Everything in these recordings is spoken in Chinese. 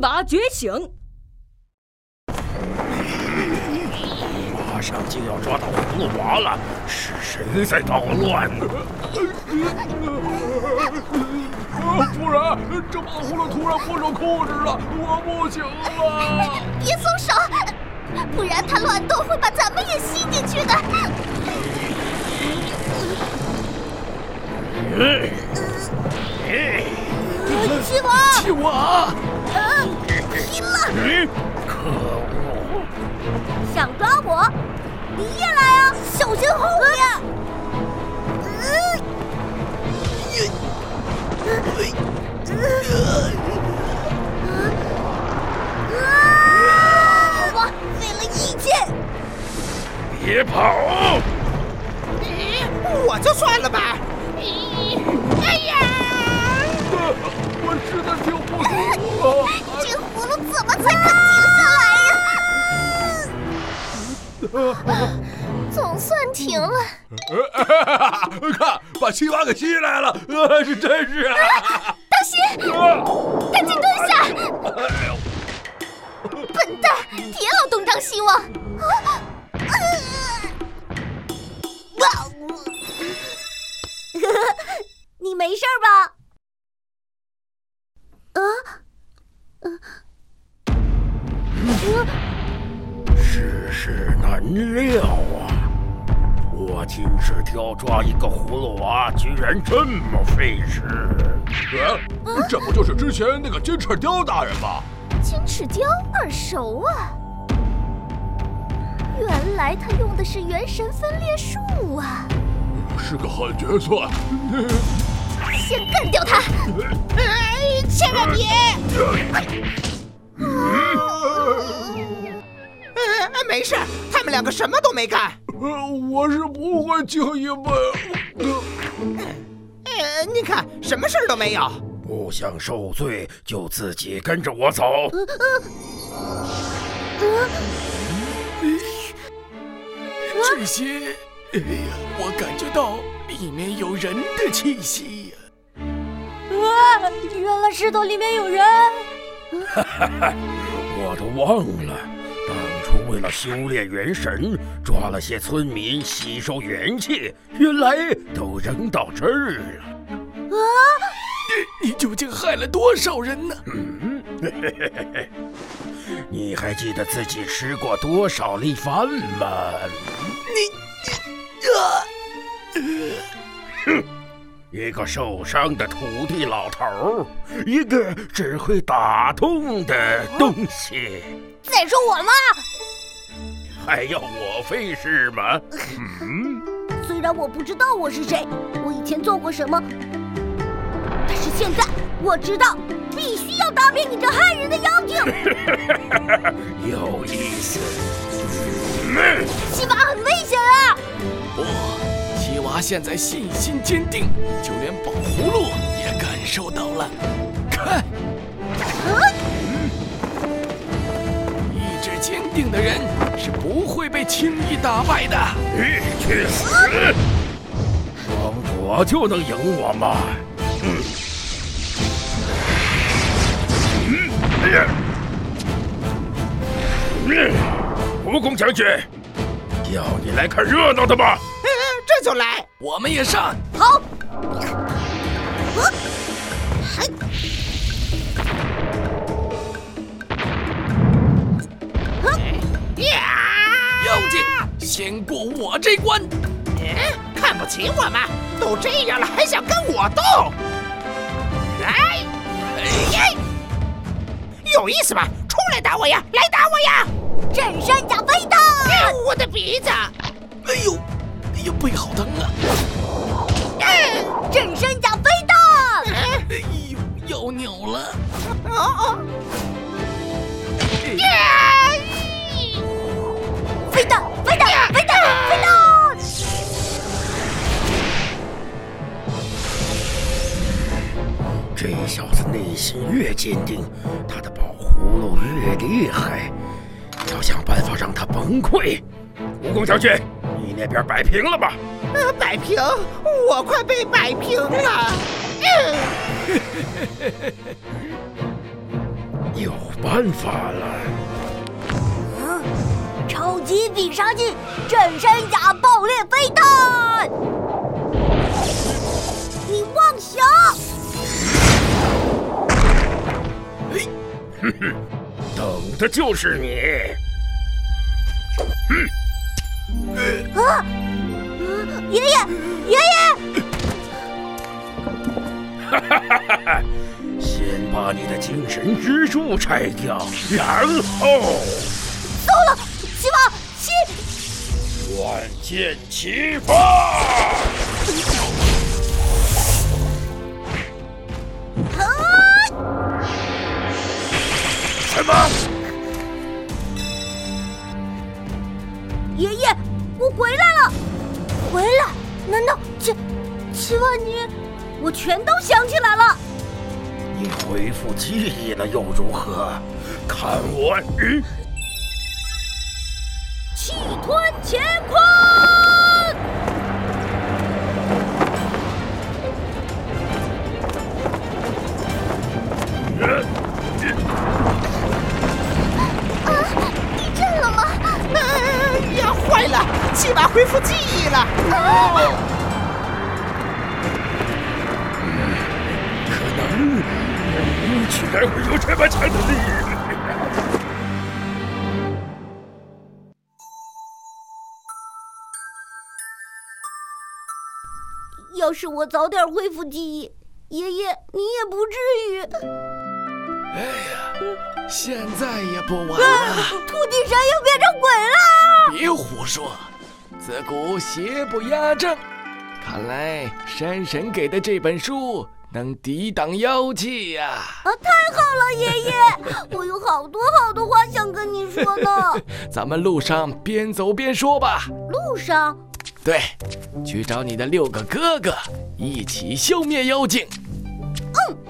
娃觉醒！马上就要抓到葫芦娃了，是谁在捣乱呢？不然这马葫芦突然不受控制了，我不行了！别松手，不然它乱动会把咱们也吸进去的。七娃，七娃，想抓我，你也来啊！小心后面！好吧，费了一剑。别跑！我就算了吧。哎呀！我实在挺不舒 总算停了。看，把青蛙给吸来了，呃，是真是啊！当心，赶紧蹲下！笨蛋，别老东张西望。啊！你没事吧？啊？世事难料啊！我金翅雕抓一个葫芦娃，居然这么费事。呃，这不就是之前那个金翅雕大人吗？金翅雕耳熟啊！原来他用的是元神分裂术啊！是个狠角色。先干掉他！哎，千万别！呃，没事，他们两个什么都没干。呃，我是不会轻易被……呃，你看，什么事儿都没有。不想受罪，就自己跟着我走。这些，哎呀，我感觉到里面有人的气息呀！啊，原来石头里面有人！哈哈哈，我都忘了，为了修炼元神，抓了些村民吸收元气，原来都扔到这儿了。啊！你你究竟害了多少人呢？嗯，嘿嘿嘿嘿，你还记得自己吃过多少粒饭吗？你你啊！哼，一个受伤的土地老头儿，一个只会打洞的东西，在说我吗？还要我费事吗？嗯，虽然我不知道我是谁，我以前做过什么，但是现在我知道，必须要打灭你这害人的妖精。有意思。西娃很危险啊！不，七娃现在信心坚定，就连宝葫芦也感受到了。看，嗯意志坚定的人是不会被轻易打败的。你去死！装我就能赢我吗？嗯。嗯，哎呀！嗯。蜈蚣将军，要你来看热闹的吗？嗯，这就来，我们也上。好。先过我这关。嗯，看不起我吗？都这样了，还想跟我斗？来，哎，有意思吗？出来打我呀！来打我呀！震山甲飞刀！我的鼻子！哎呦，哎呦，背好疼啊！震山甲飞刀！哎呦，要扭了！哦哦！飞刀！这小子内心越坚定，他的宝葫芦越厉害。要想办法让他崩溃，蜈蚣将军，你那边摆平了吧？呃，摆平，我快被摆平了。有办法了！嗯，超级必杀技震山甲爆裂飞弹！哼哼，等的就是你！嗯，啊，爷爷，爷爷！哈哈哈哈哈！先把你的精神支柱拆掉，然后……糟了，齐王，齐！万箭齐发！什么？爷爷，我回来了！回来？难道这齐万年？我全都想起来了。你恢复记忆了又如何？看我！嗯，气吞乾坤！恢复记忆了。啊！可能你居然会有这么强的力量！要是我早点恢复记忆，爷爷你也不至于。哎呀，现在也不晚了。土地神又变成鬼了！别胡说，自古邪不压正。看来山神给的这本书能抵挡妖气呀！啊，太好了，爷爷，我有好多好多话想跟你说呢。咱们路上边走边说吧。路上？对，去找你的六个哥哥，一起消灭妖精。嗯。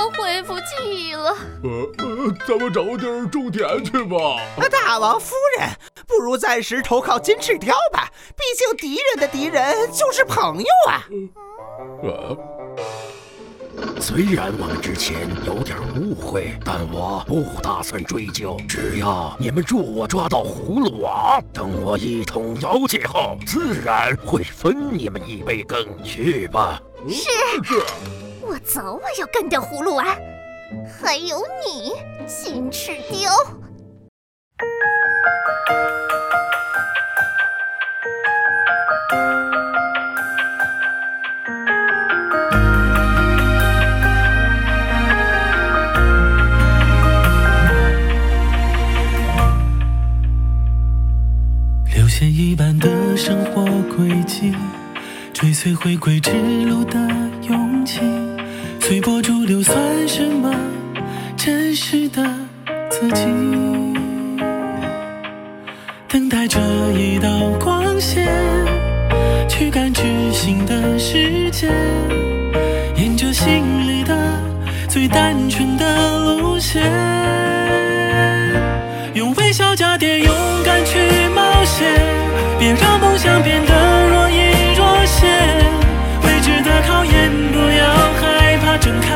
了，他恢复记忆了。呃呃，咱们找地儿种田去吧。大王夫人，不如暂时投靠金翅雕吧，毕竟敌人的敌人就是朋友啊。呃，虽然我们之前有点误会，但我不打算追究。只要你们助我抓到葫芦娃，等我一统妖界后，自然会分你们一杯羹。去吧。是。我早晚要干掉葫芦娃，还有你，金翅雕。流线一般的生活轨迹，追随回归之路的勇气。随波逐流算什么真实的自己？等待着一道光线，去感知新的世界，沿着心里的最单纯的路线，用微笑加点勇敢去冒险，别让梦想变得害